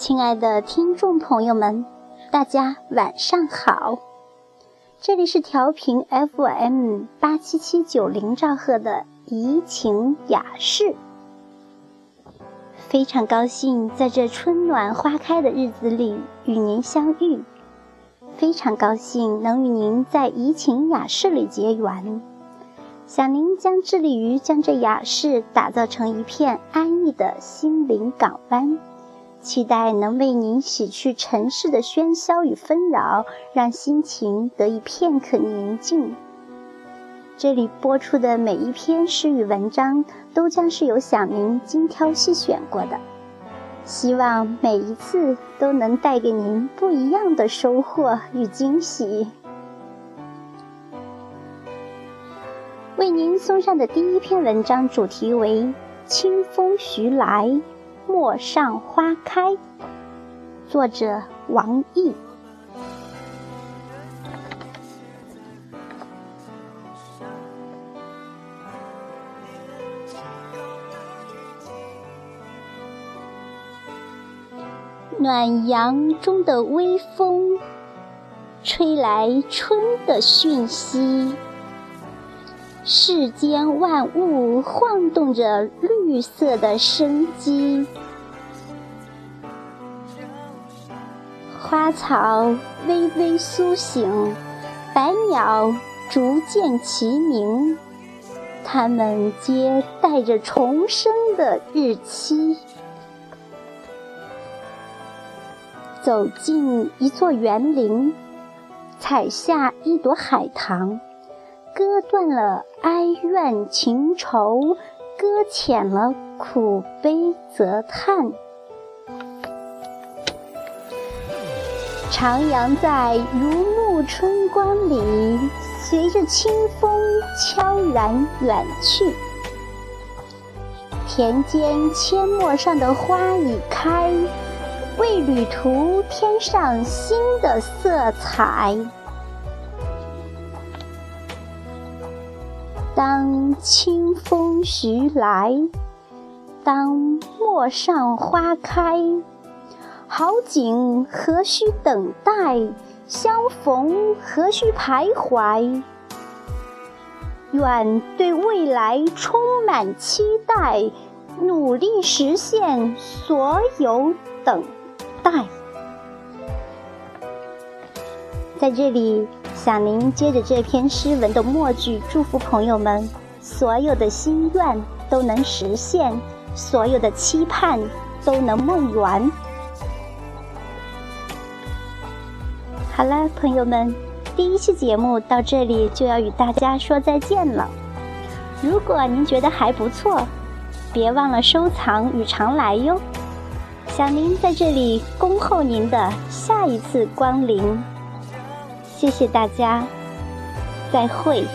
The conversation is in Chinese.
亲爱的听众朋友们，大家晚上好！这里是调频 FM 八七七九零兆赫的怡情雅室，非常高兴在这春暖花开的日子里与您相遇，非常高兴能与您在怡情雅室里结缘。想您将致力于将这雅室打造成一片安逸的心灵港湾，期待能为您洗去尘世的喧嚣与纷扰，让心情得以片刻宁静。这里播出的每一篇诗与文章，都将是由想您精挑细选过的，希望每一次都能带给您不一样的收获与惊喜。为您送上的第一篇文章主题为《清风徐来，陌上花开》，作者王毅。暖阳中的微风，吹来春的讯息。世间万物晃动着绿色的生机，花草微微苏醒，百鸟逐渐齐鸣，它们皆带着重生的日期。走进一座园林，采下一朵海棠。割断了哀怨情仇，搁浅了苦悲则叹。徜徉在如沐春光里，随着清风悄然远去。田间阡陌上的花已开，为旅途添上新的色彩。当清风徐来，当陌上花开，好景何须等待？相逢何须徘徊？愿对未来充满期待，努力实现所有等待。在这里。想您接着这篇诗文的末句，祝福朋友们所有的心愿都能实现，所有的期盼都能梦圆。好了，朋友们，第一期节目到这里就要与大家说再见了。如果您觉得还不错，别忘了收藏与常来哟。想您在这里恭候您的下一次光临。谢谢大家，再会。